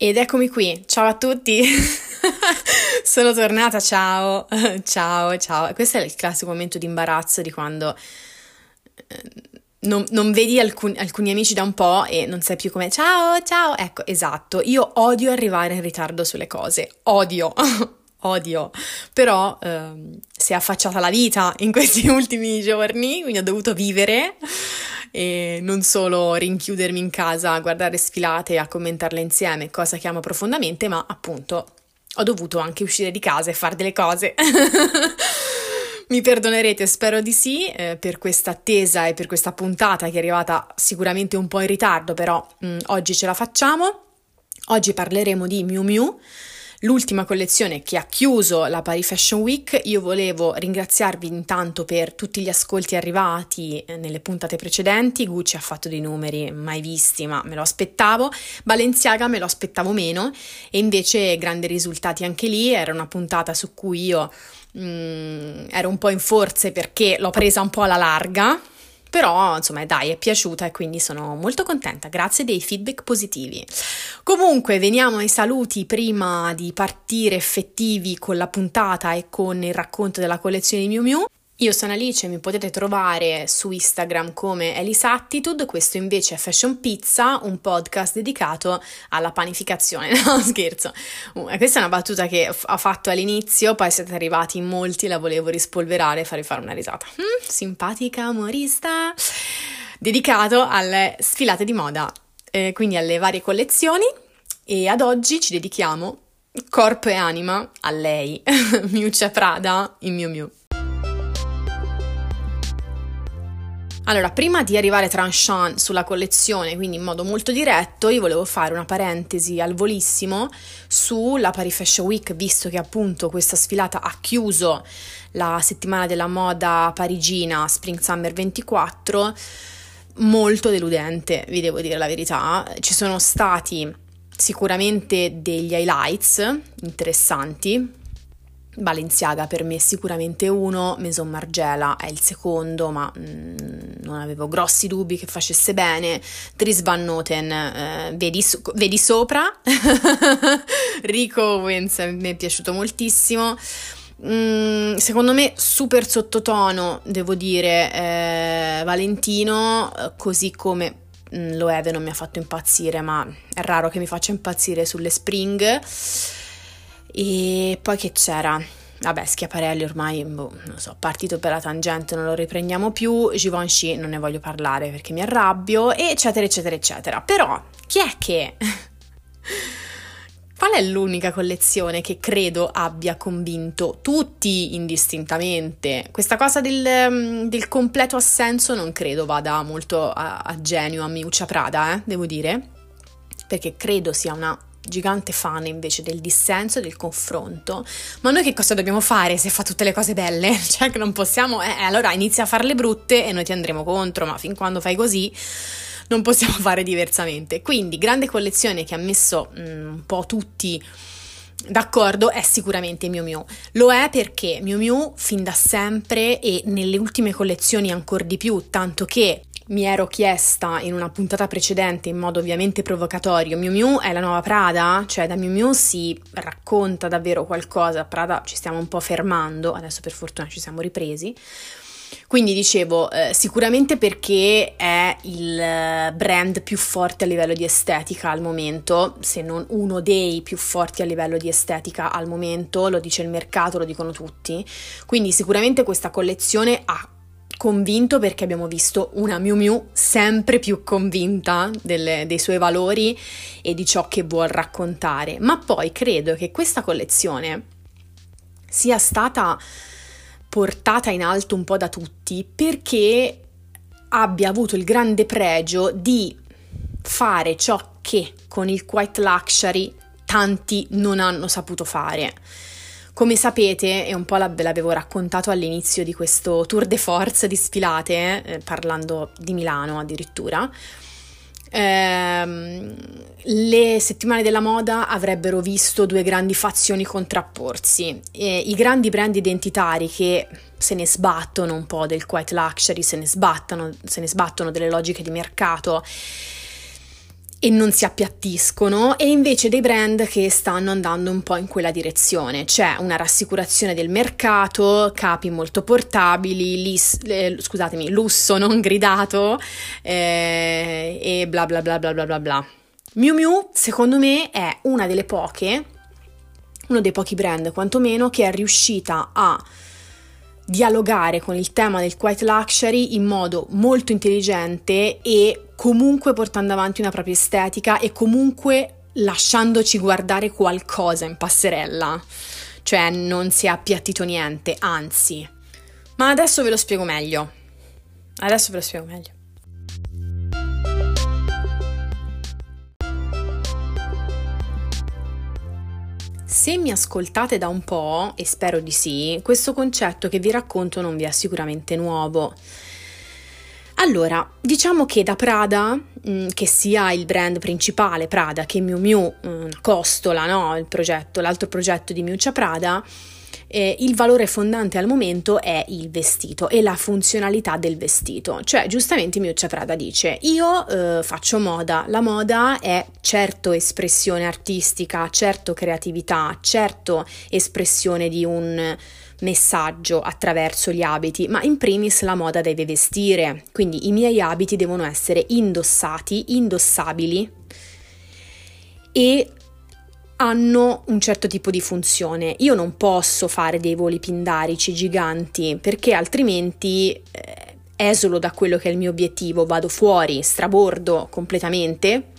Ed eccomi qui, ciao a tutti, sono tornata, ciao, ciao, ciao. Questo è il classico momento di imbarazzo di quando eh, non, non vedi alcun, alcuni amici da un po' e non sai più come ciao, ciao. Ecco, esatto, io odio arrivare in ritardo sulle cose, odio, odio, però eh, si è affacciata la vita in questi ultimi giorni, quindi ho dovuto vivere e non solo rinchiudermi in casa a guardare sfilate e a commentarle insieme, cosa che amo profondamente, ma appunto ho dovuto anche uscire di casa e fare delle cose. Mi perdonerete, spero di sì, eh, per questa attesa e per questa puntata che è arrivata sicuramente un po' in ritardo, però mh, mm, oggi ce la facciamo. Oggi parleremo di Miu Miu l'ultima collezione che ha chiuso la Paris Fashion Week. Io volevo ringraziarvi intanto per tutti gli ascolti arrivati eh, nelle puntate precedenti. Gucci ha fatto dei numeri mai visti, ma me lo aspettavo. Balenciaga me lo aspettavo meno e invece grandi risultati anche lì. Era una puntata su cui io mh, mm, ero un po' in forze perché l'ho presa un po' alla larga però, insomma, dai, è piaciuta e quindi sono molto contenta. Grazie dei feedback positivi. Comunque, veniamo ai saluti prima di partire effettivi con la puntata e con il racconto della collezione di Miu Miu. Io sono Alice, mi potete trovare su Instagram come Elisattitude, questo invece è Fashion Pizza, un podcast dedicato alla panificazione, no scherzo. Uh, questa è una battuta che ho fatto all'inizio, poi siete arrivati in molti, la volevo rispolverare e farvi fare una risata. Mm, simpatica umorista, dedicato alle sfilate di moda, eh, quindi alle varie collezioni e ad oggi ci dedichiamo corpo e anima a lei, Miuccia Prada in Miu Miu. Allora, prima di arrivare tranchant sulla collezione, quindi in modo molto diretto, io volevo fare una parentesi al volissimo sulla Paris Fashion Week, visto che appunto questa sfilata ha chiuso la settimana della moda parigina Spring Summer 24, molto deludente, vi devo dire la verità. Ci sono stati sicuramente degli highlights interessanti, Balenciaga per me è sicuramente uno, Maison Margiela è il secondo, ma mm, non avevo grossi dubbi che facesse bene. Dries Van Noten, eh, vedi, vedi, sopra. Rico Owens mi è piaciuto moltissimo. Mm, secondo me super sottotono, devo dire, eh, Valentino, così come mm, lo Eve non mi ha fatto impazzire, ma è raro che mi faccia impazzire sulle spring. E poi che c'era? Vabbè, Schiaparelli ormai, boh, non so, partito per la tangente, non lo riprendiamo più, Givenchy non ne voglio parlare perché mi arrabbio, eccetera, eccetera, eccetera. Però, chi è che... Qual è l'unica collezione che credo abbia convinto tutti indistintamente? Questa cosa del, del completo assenso non credo vada molto a, a genio a Miuccia Prada, eh, devo dire, perché credo sia una gigante fan invece del dissenso e del confronto. Ma noi che cosa dobbiamo fare se fa tutte le cose belle? Cioè che non possiamo, eh, allora inizia a farle brutte e noi ti andremo contro, ma fin quando fai così non possiamo fare diversamente. Quindi grande collezione che ha messo mh, mm, un po' tutti D'accordo, è sicuramente Miu Miu. Lo è perché Miu Miu fin da sempre e nelle ultime collezioni ancora di più, tanto che mi ero chiesta in una puntata precedente in modo ovviamente provocatorio, Miu Miu è la nuova Prada? Cioè da Miu Miu si racconta davvero qualcosa, Prada ci stiamo un po' fermando, adesso per fortuna ci siamo ripresi. Quindi dicevo, eh, sicuramente perché è il eh, brand più forte a livello di estetica al momento, se non uno dei più forti a livello di estetica al momento, lo dice il mercato, lo dicono tutti. Quindi sicuramente questa collezione ha convinto perché abbiamo visto una Miu Miu sempre più convinta delle, dei suoi valori e di ciò che vuol raccontare. Ma poi credo che questa collezione sia stata portata in alto un po' da tutti perché abbia avuto il grande pregio di fare ciò che con il Quiet Luxury tanti non hanno saputo fare. Come sapete, e un po' ve l'avevo raccontato all'inizio di questo tour de force di sfilate, eh, parlando di Milano addirittura, ehm, le settimane della moda avrebbero visto due grandi fazioni contrapporsi. E I grandi brand identitari che se ne sbattono un po' del quiet luxury, se ne, sbattono, se ne sbattono delle logiche di mercato e non si appiattiscono e invece dei brand che stanno andando un po' in quella direzione. C'è una rassicurazione del mercato, capi molto portabili, lis, eh, scusatemi, lusso non gridato eh, e bla bla bla bla bla bla bla. Miu Miu secondo me è una delle poche, uno dei pochi brand quantomeno che è riuscita a dialogare con il tema del quiet luxury in modo molto intelligente e comunque portando avanti una propria estetica e comunque lasciandoci guardare qualcosa in passerella. Cioè non si è appiattito niente, anzi. Ma adesso ve lo spiego meglio. Adesso ve lo spiego meglio. Se mi ascoltate da un po', e spero di sì, questo concetto che vi racconto non vi è sicuramente nuovo. Allora, diciamo che da Prada, mm, che sia il brand principale Prada che Miu Miu, una costola, no? Progetto, l'altro progetto di Miuccia Prada, eh, il valore fondante al momento è il vestito e la funzionalità del vestito. Cioè, giustamente Miuccia Prada dice: Io eh, faccio moda, la moda è certo espressione artistica, certo creatività, certo espressione di un messaggio attraverso gli abiti, ma in primis la moda deve vestire, quindi i miei abiti devono essere indossati, indossabili e hanno un certo tipo di funzione. Io non posso fare dei voli pindarici giganti perché altrimenti eh, esolo da quello che è il mio obiettivo, vado fuori, strabordo completamente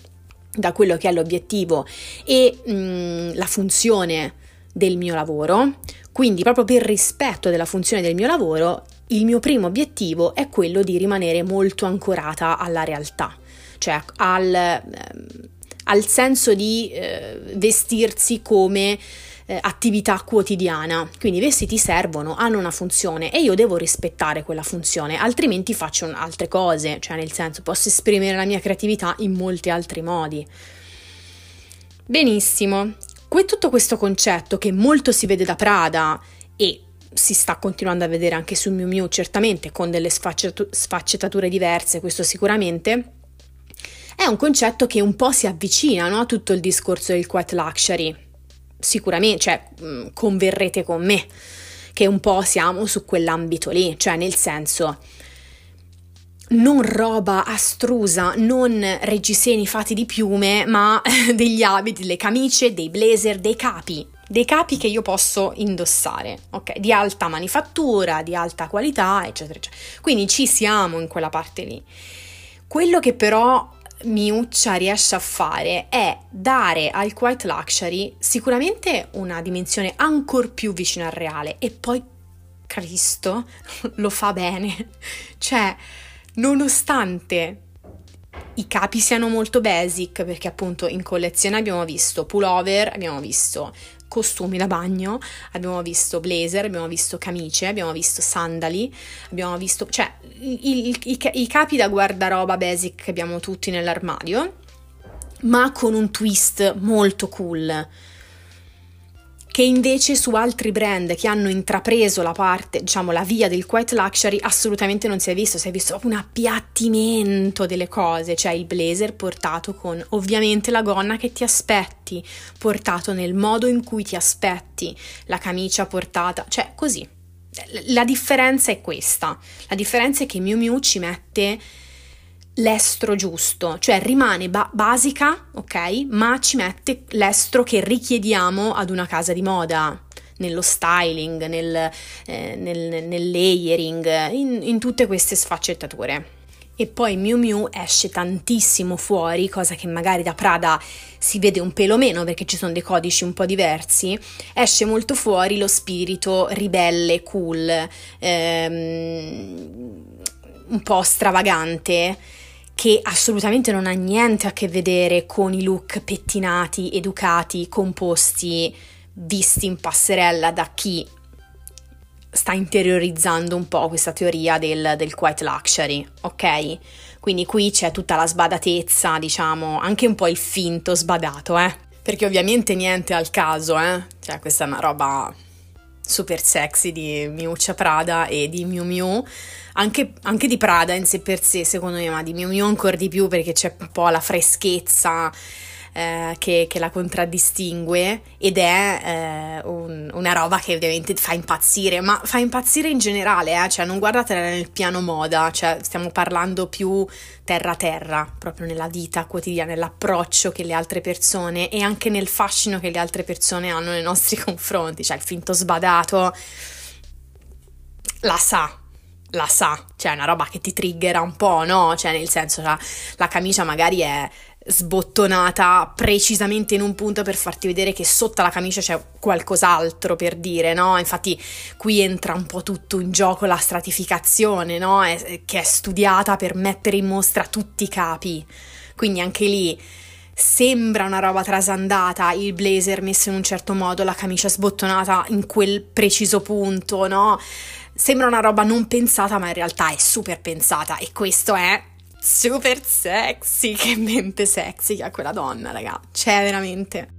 da quello che è l'obiettivo e mh, mm, la funzione del mio lavoro. Quindi proprio per rispetto della funzione del mio lavoro, il mio primo obiettivo è quello di rimanere molto ancorata alla realtà, cioè al... Ehm, al senso di eh, vestirsi come eh, attività quotidiana. Quindi i vestiti servono, hanno una funzione e io devo rispettare quella funzione, altrimenti faccio altre cose, cioè nel senso posso esprimere la mia creatività in molti altri modi. Benissimo, que- tutto questo concetto che molto si vede da Prada e si sta continuando a vedere anche su Miu Miu, certamente con delle sfaccettature diverse, questo sicuramente è un concetto che un po' si avvicina no, a tutto il discorso del quiet luxury. Sicuramente, cioè, mm, converrete con me che un po' siamo su quell'ambito lì, cioè nel senso non roba astrusa, non reggiseni fatti di piume, ma degli abiti, delle camicie, dei blazer, dei capi, dei capi che io posso indossare, ok? Di alta manifattura, di alta qualità, eccetera, eccetera. Quindi ci siamo in quella parte lì. Quello che però Miuccia riesce a fare è dare al quiet luxury sicuramente una dimensione ancora più vicina al reale e poi Cristo lo fa bene. Cioè, nonostante i capi siano molto basic, perché appunto in collezione abbiamo visto pullover, abbiamo visto costumi da bagno, abbiamo visto blazer, abbiamo visto camicie, abbiamo visto sandali, abbiamo visto, cioè i, i, i, capi da guardaroba basic che abbiamo tutti nell'armadio, ma con un twist molto cool che invece su altri brand che hanno intrapreso la parte, diciamo, la via del quiet luxury assolutamente non si è visto, si è visto un appiattimento delle cose, cioè il blazer portato con ovviamente la gonna che ti aspetti, portato nel modo in cui ti aspetti, la camicia portata, cioè così. La differenza è questa, la differenza è che Miu Miu ci mette l'estro giusto, cioè rimane ba- basica, ok, ma ci mette l'estro che richiediamo ad una casa di moda, nello styling, nel, eh, nel, nel layering, in, in tutte queste sfaccettature. E poi Miu Miu esce tantissimo fuori, cosa che magari da Prada si vede un pelo meno perché ci sono dei codici un po' diversi, esce molto fuori lo spirito ribelle, cool, ehm, un po' stravagante che assolutamente non ha niente a che vedere con i look pettinati, educati, composti, visti in passerella da chi sta interiorizzando un po' questa teoria del, del quiet luxury, ok? Quindi qui c'è tutta la sbadatezza, diciamo, anche un po' il finto sbadato, eh? Perché ovviamente niente al caso, eh? Cioè, questa è una roba super sexy di Miuccia Prada e di Miu Miu anche, anche, di Prada in sé per sé, secondo me, ma di Miu Miu ancora di più perché c'è un po' la freschezza eh, che, che, la contraddistingue ed è eh, un, una roba che ovviamente fa impazzire, ma fa impazzire in generale, eh? cioè non guardatela nel piano moda, cioè stiamo parlando più terra terra, proprio nella vita quotidiana, nell'approccio che le altre persone e anche nel fascino che le altre persone hanno nei nostri confronti, cioè il finto sbadato la sa, la sa, cioè è una roba che ti triggera un po', no? Cioè nel senso la, la camicia magari è sbottonata precisamente in un punto per farti vedere che sotto la camicia c'è qualcos'altro per dire, no? Infatti qui entra un po' tutto in gioco la stratificazione, no? È, che è studiata per mettere in mostra tutti i capi. Quindi anche lì sembra una roba trasandata, il blazer messo in un certo modo, la camicia sbottonata in quel preciso punto, no? Sembra una roba non pensata, ma in realtà è super pensata e questo è super sexy, che mente sexy che ha quella donna, raga. C'è veramente.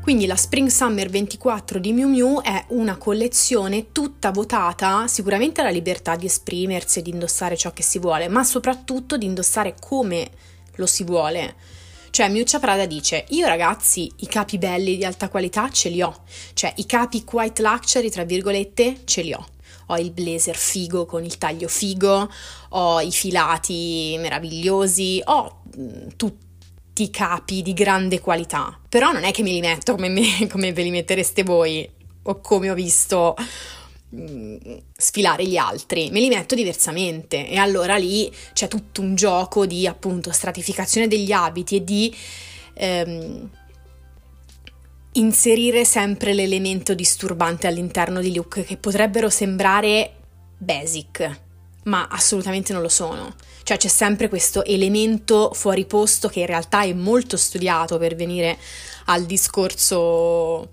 Quindi la Spring Summer 24 di Miu Miu è una collezione tutta votata sicuramente alla libertà di esprimersi e di indossare ciò che si vuole, ma soprattutto di indossare come lo si vuole. Cioè, Miuccia Prada dice: Io ragazzi, i capi belli di alta qualità ce li ho. Cioè, i capi quite luxury, tra virgolette, ce li ho. Ho il blazer figo con il taglio figo, ho i filati meravigliosi, ho mm, tutti i capi di grande qualità. Però non è che me li metto come, me, come ve li mettereste voi o come ho visto sfilare gli altri, me li metto diversamente e allora lì c'è tutto un gioco di appunto stratificazione degli abiti e di ehm, inserire sempre l'elemento disturbante all'interno di look che potrebbero sembrare basic, ma assolutamente non lo sono. Cioè c'è sempre questo elemento fuori posto che in realtà è molto studiato per venire al discorso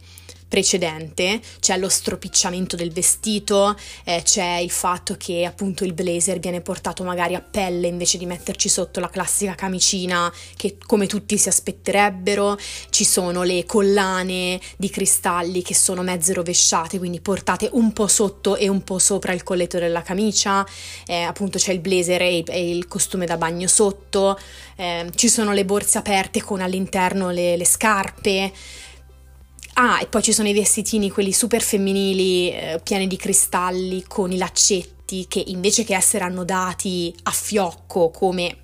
precedente, c'è lo stropicciamento del vestito, eh, c'è il fatto che appunto il blazer viene portato magari a pelle invece di metterci sotto la classica camicina che come tutti si aspetterebbero, ci sono le collane di cristalli che sono mezze rovesciate, quindi portate un po' sotto e un po' sopra il colletto della camicia, eh, appunto c'è il blazer e, e, il costume da bagno sotto, eh, ci sono le borse aperte con all'interno le, le scarpe, Ah, e poi ci sono i vestitini, quelli super femminili, eh, pieni di cristalli, con i laccetti, che invece che essere annodati a fiocco come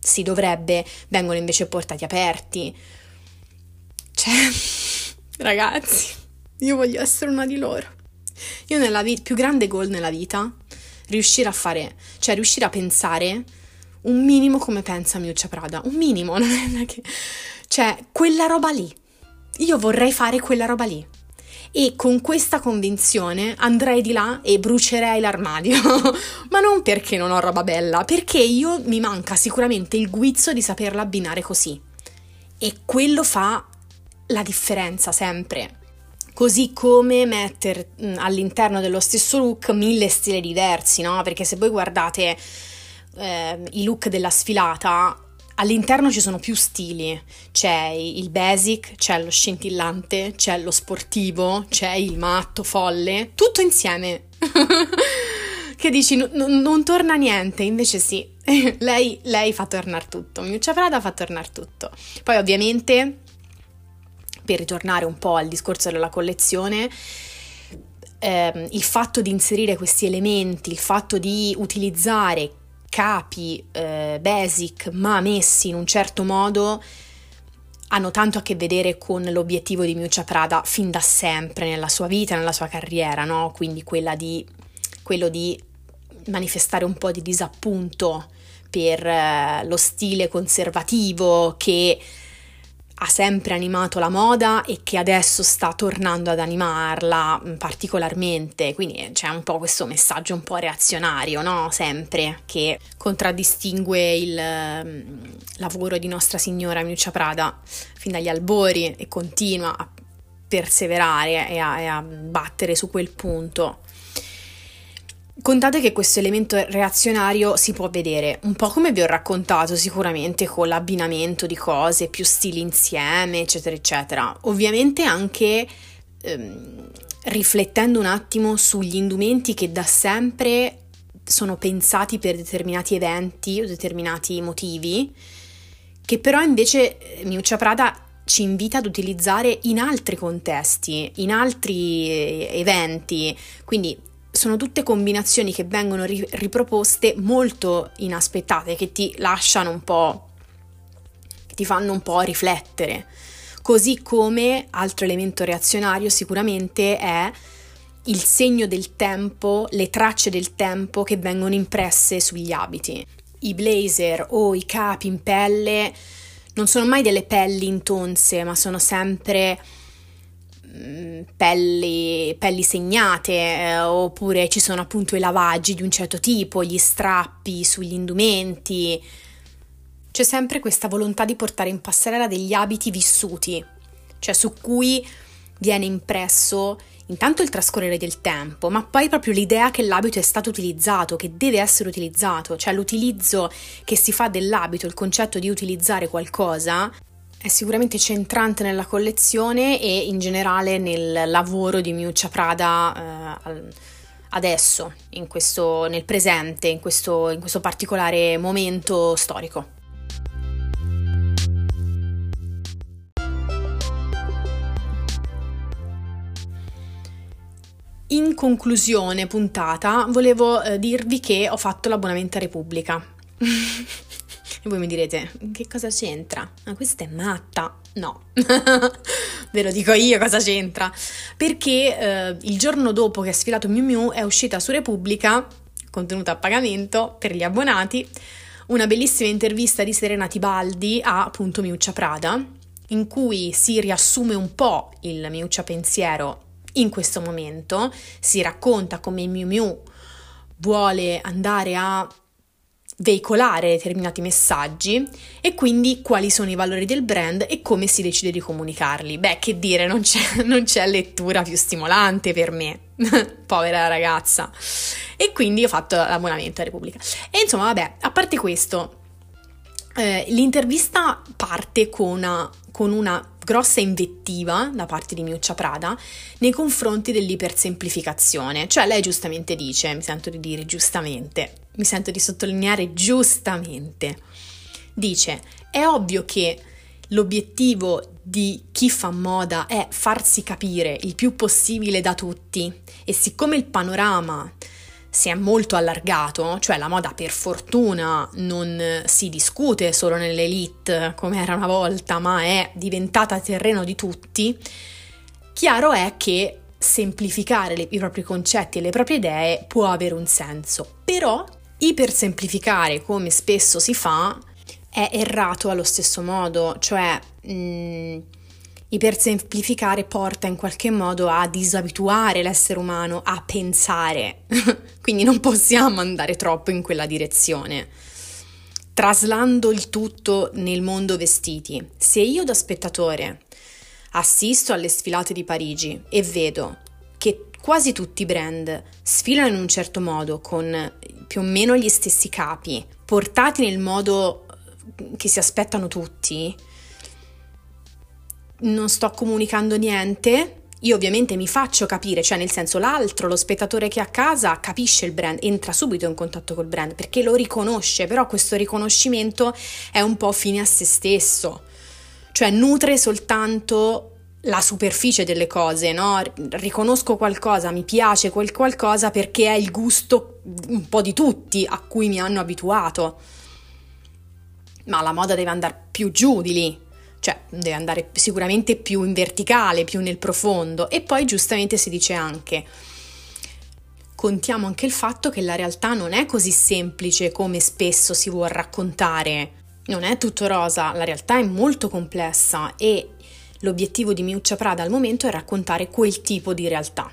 si dovrebbe, vengono invece portati aperti. Cioè, ragazzi, io voglio essere una di loro. Io nella vita, più grande goal nella vita, riuscire a fare, cioè riuscire a pensare un minimo come pensa Miuccia Prada, un minimo, non è che... Cioè, quella roba lì, io vorrei fare quella roba lì. E con questa convinzione andrei di là e brucerei l'armadio. Ma non perché non ho roba bella, perché io mi manca sicuramente il guizzo di saperla abbinare così. E quello fa la differenza sempre. Così come mettere mm, all'interno dello stesso look mille stili diversi, no? Perché se voi guardate eh, i look della sfilata, All'interno ci sono più stili, c'è il basic, c'è lo scintillante, c'è lo sportivo, c'è il matto, folle, tutto insieme. che dici, n- n- non torna niente, invece sì, lei, lei fa tornare tutto, Miuccia Prada fa tornare tutto. Poi ovviamente, per ritornare un po' al discorso della collezione, ehm, il fatto di inserire questi elementi, il fatto di utilizzare capi eh, basic ma messi in un certo modo hanno tanto a che vedere con l'obiettivo di Miuccia Prada fin da sempre nella sua vita, nella sua carriera, no? Quindi di, quello di manifestare un po' di disappunto per eh, lo stile conservativo che ha sempre animato la moda e che adesso sta tornando ad animarla mm, particolarmente, quindi eh, c'è un po' questo messaggio un po' reazionario, no? Sempre che contraddistingue il um, lavoro di Nostra Signora Miuccia Prada fin dagli albori e continua a perseverare e a, e a battere su quel punto. Contate che questo elemento reazionario si può vedere un po' come vi ho raccontato sicuramente con l'abbinamento di cose, più stili insieme, eccetera, eccetera. Ovviamente anche ehm, riflettendo un attimo sugli indumenti che da sempre sono pensati per determinati eventi o determinati motivi, che però invece eh, Miuccia Prada ci invita ad utilizzare in altri contesti, in altri eh, eventi. Quindi sono tutte combinazioni che vengono ri- riproposte molto inaspettate, che ti lasciano un po', che ti fanno un po' riflettere. Così come altro elemento reazionario sicuramente è il segno del tempo, le tracce del tempo che vengono impresse sugli abiti. I blazer o i capi in pelle non sono mai delle pelli intonse, ma sono sempre pelli, pelli segnate, eh, oppure ci sono appunto i lavaggi di un certo tipo, gli strappi sugli indumenti. C'è sempre questa volontà di portare in passerella degli abiti vissuti, cioè su cui viene impresso intanto il trascorrere del tempo, ma poi proprio l'idea che l'abito è stato utilizzato, che deve essere utilizzato, cioè l'utilizzo che si fa dell'abito, il concetto di utilizzare qualcosa, è sicuramente centrante nella collezione e in generale nel lavoro di Miuccia Prada eh, adesso, questo, nel presente, in questo, in questo particolare momento storico. In conclusione puntata volevo eh, dirvi che ho fatto l'abbonamento a Repubblica. e voi mi direte, che cosa c'entra? Ma questa è matta. No, ve lo dico io cosa c'entra. Perché eh, il giorno dopo che ha sfilato Miu Miu è uscita su Repubblica, contenuta a pagamento per gli abbonati, una bellissima intervista di Serena Tibaldi a appunto Miuccia Prada, in cui si riassume un po' il Miuccia pensiero in questo momento, si racconta come Miu Miu vuole andare a veicolare determinati messaggi e quindi quali sono i valori del brand e come si decide di comunicarli. Beh, che dire, non c'è, non c'è lettura più stimolante per me, povera ragazza. E quindi ho fatto l'abbonamento a Repubblica. E insomma, vabbè, a parte questo, eh, l'intervista parte con una, con una grossa invettiva da parte di Miuccia Prada nei confronti dell'ipersemplificazione. Cioè lei giustamente dice, mi sento di dire giustamente, mi sento di sottolineare giustamente, dice è ovvio che l'obiettivo di chi fa moda è farsi capire il più possibile da tutti e siccome il panorama si è molto allargato, cioè la moda per fortuna non si discute solo nell'elite come era una volta, ma è diventata terreno di tutti, chiaro è che semplificare le, i propri concetti e le proprie idee può avere un senso, però ipersemplificare come spesso si fa è errato allo stesso modo, cioè mh, mm, ipersemplificare porta in qualche modo a disabituare l'essere umano a pensare, quindi non possiamo andare troppo in quella direzione. Traslando il tutto nel mondo vestiti, se io da spettatore assisto alle sfilate di Parigi e vedo che quasi tutti i brand sfilano in un certo modo con più o meno gli stessi capi, portati nel modo che si aspettano tutti, non sto comunicando niente, io ovviamente mi faccio capire, cioè nel senso l'altro, lo spettatore che è a casa capisce il brand, entra subito in contatto col brand perché lo riconosce, però questo riconoscimento è un po' fine a se stesso, cioè nutre soltanto la superficie delle cose, no? Riconosco qualcosa, mi piace quel qualcosa perché è il gusto un po' di tutti a cui mi hanno abituato. Ma la moda deve andare più giù di lì cioè deve andare sicuramente più in verticale, più nel profondo e poi giustamente si dice anche contiamo anche il fatto che la realtà non è così semplice come spesso si vuol raccontare. Non è tutto rosa, la realtà è molto complessa e l'obiettivo di Miuccia Prada al momento è raccontare quel tipo di realtà.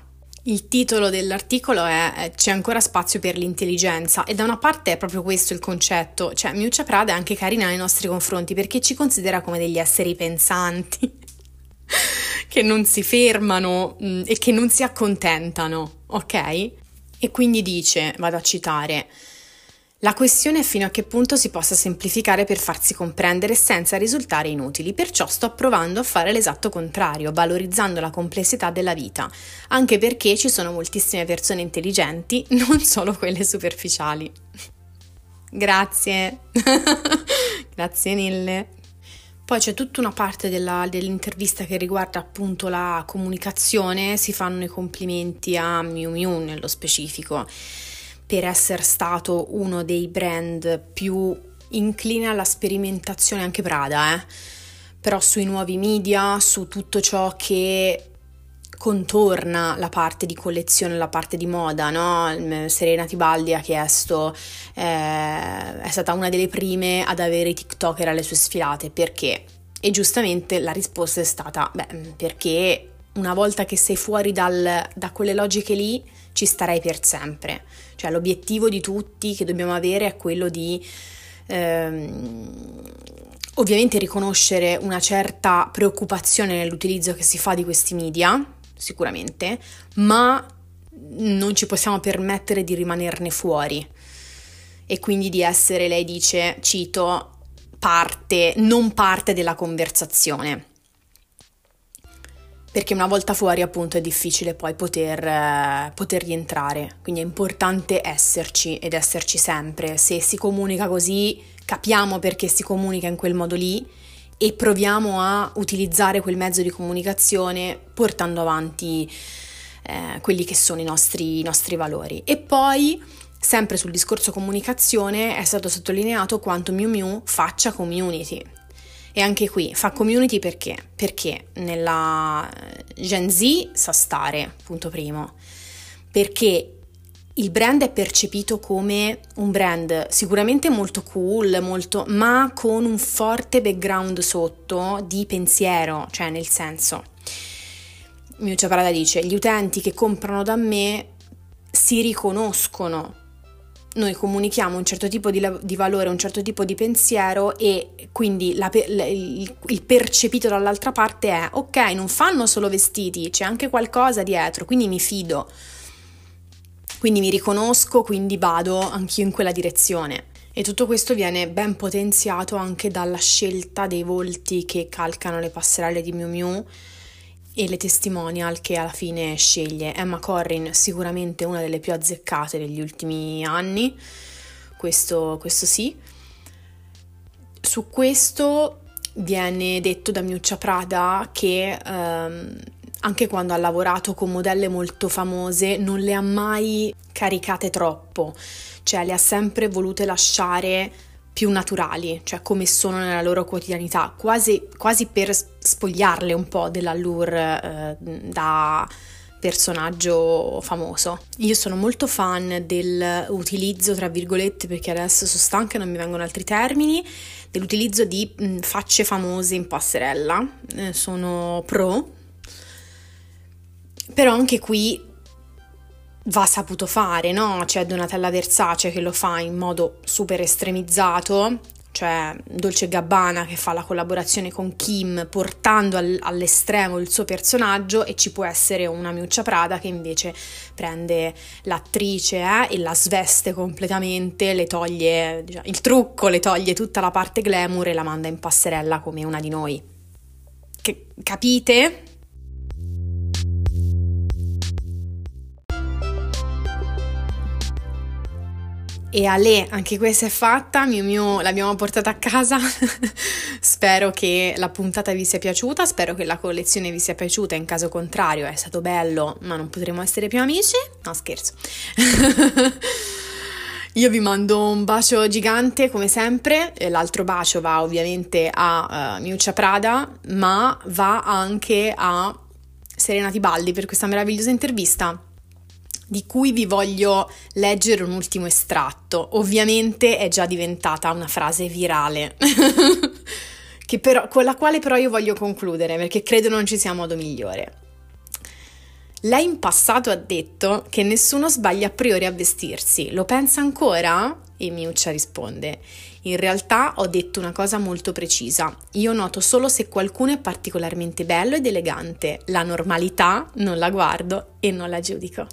Il titolo dell'articolo è C'è ancora spazio per l'intelligenza e da una parte è proprio questo il concetto, cioè Miuccia Prada è anche carina nei nostri confronti perché ci considera come degli esseri pensanti che non si fermano mm, e che non si accontentano, ok? E quindi dice, vado a citare, la questione è fino a che punto si possa semplificare per farsi comprendere senza risultare inutili, perciò sto provando a fare l'esatto contrario, valorizzando la complessità della vita, anche perché ci sono moltissime persone intelligenti, non solo quelle superficiali. Grazie, grazie mille. Poi c'è tutta una parte della, dell'intervista che riguarda appunto la comunicazione, si fanno i complimenti a Miu Miu nello specifico per essere stato uno dei brand più incline alla sperimentazione, anche Prada, eh? però sui nuovi media, su tutto ciò che contorna la parte di collezione, la parte di moda, no? Serena Tibaldi ha chiesto, eh, è stata una delle prime ad avere i TikToker alle sue sfilate, perché? E giustamente la risposta è stata, beh, perché una volta che sei fuori dal, da quelle logiche lì, ci starei per sempre. Cioè l'obiettivo di tutti che dobbiamo avere è quello di ehm, ovviamente riconoscere una certa preoccupazione nell'utilizzo che si fa di questi media, sicuramente, ma non ci possiamo permettere di rimanerne fuori e quindi di essere, lei dice, cito, parte, non parte della conversazione perché una volta fuori appunto è difficile poi poter, eh, poter, rientrare, quindi è importante esserci ed esserci sempre. Se si comunica così capiamo perché si comunica in quel modo lì e proviamo a utilizzare quel mezzo di comunicazione portando avanti eh, quelli che sono i nostri, i nostri valori. E poi, sempre sul discorso comunicazione, è stato sottolineato quanto Miu Miu faccia community, e anche qui fa community perché? Perché nella Gen Z sa stare, punto primo. Perché il brand è percepito come un brand sicuramente molto cool, molto, ma con un forte background sotto di pensiero, cioè nel senso. Miuccia Prada dice: Gli utenti che comprano da me si riconoscono noi comunichiamo un certo tipo di, di, valore, un certo tipo di pensiero e quindi la, il, il, percepito dall'altra parte è ok, non fanno solo vestiti, c'è anche qualcosa dietro, quindi mi fido, quindi mi riconosco, quindi vado anch'io in quella direzione. E tutto questo viene ben potenziato anche dalla scelta dei volti che calcano le passerelle di Miu Miu e le testimonial che alla fine sceglie. Emma Corrin sicuramente una delle più azzeccate degli ultimi anni, questo, questo sì. Su questo viene detto da Miuccia Prada che ehm, anche quando ha lavorato con modelle molto famose non le ha mai caricate troppo, cioè le ha sempre volute lasciare più naturali, cioè come sono nella loro quotidianità, quasi, quasi per spogliarle un po' dell'allure eh, da personaggio famoso. Io sono molto fan dell'utilizzo, tra virgolette, perché adesso sono stanca e non mi vengono altri termini, dell'utilizzo di mh, facce famose in passerella. Eh, sono pro. Però anche qui va saputo fare, no? C'è Donatella Versace che lo fa in modo super estremizzato, cioè Dolce Gabbana che fa la collaborazione con Kim portando al, all'estremo il suo personaggio e ci può essere una Miuccia Prada che invece prende l'attrice eh, e la sveste completamente, le toglie diciamo, il trucco, le toglie tutta la parte glamour e la manda in passerella come una di noi. Che, capite? E Ale, anche questa è fatta, Miu Miu l'abbiamo portata a casa, spero che la puntata vi sia piaciuta, spero che la collezione vi sia piaciuta, in caso contrario è stato bello ma non potremo essere più amici, no scherzo. Io vi mando un bacio gigante come sempre, l'altro bacio va ovviamente a uh, Miuccia Prada, ma va anche a Serena Tibaldi per questa meravigliosa intervista di cui vi voglio leggere un ultimo estratto. Ovviamente è già diventata una frase virale, però, con la quale però io voglio concludere perché credo non ci sia modo migliore. Lei in passato ha detto che nessuno sbaglia a priori a vestirsi. Lo pensa ancora? E Miuccia risponde: In realtà ho detto una cosa molto precisa. Io noto solo se qualcuno è particolarmente bello ed elegante. La normalità non la guardo e non la giudico.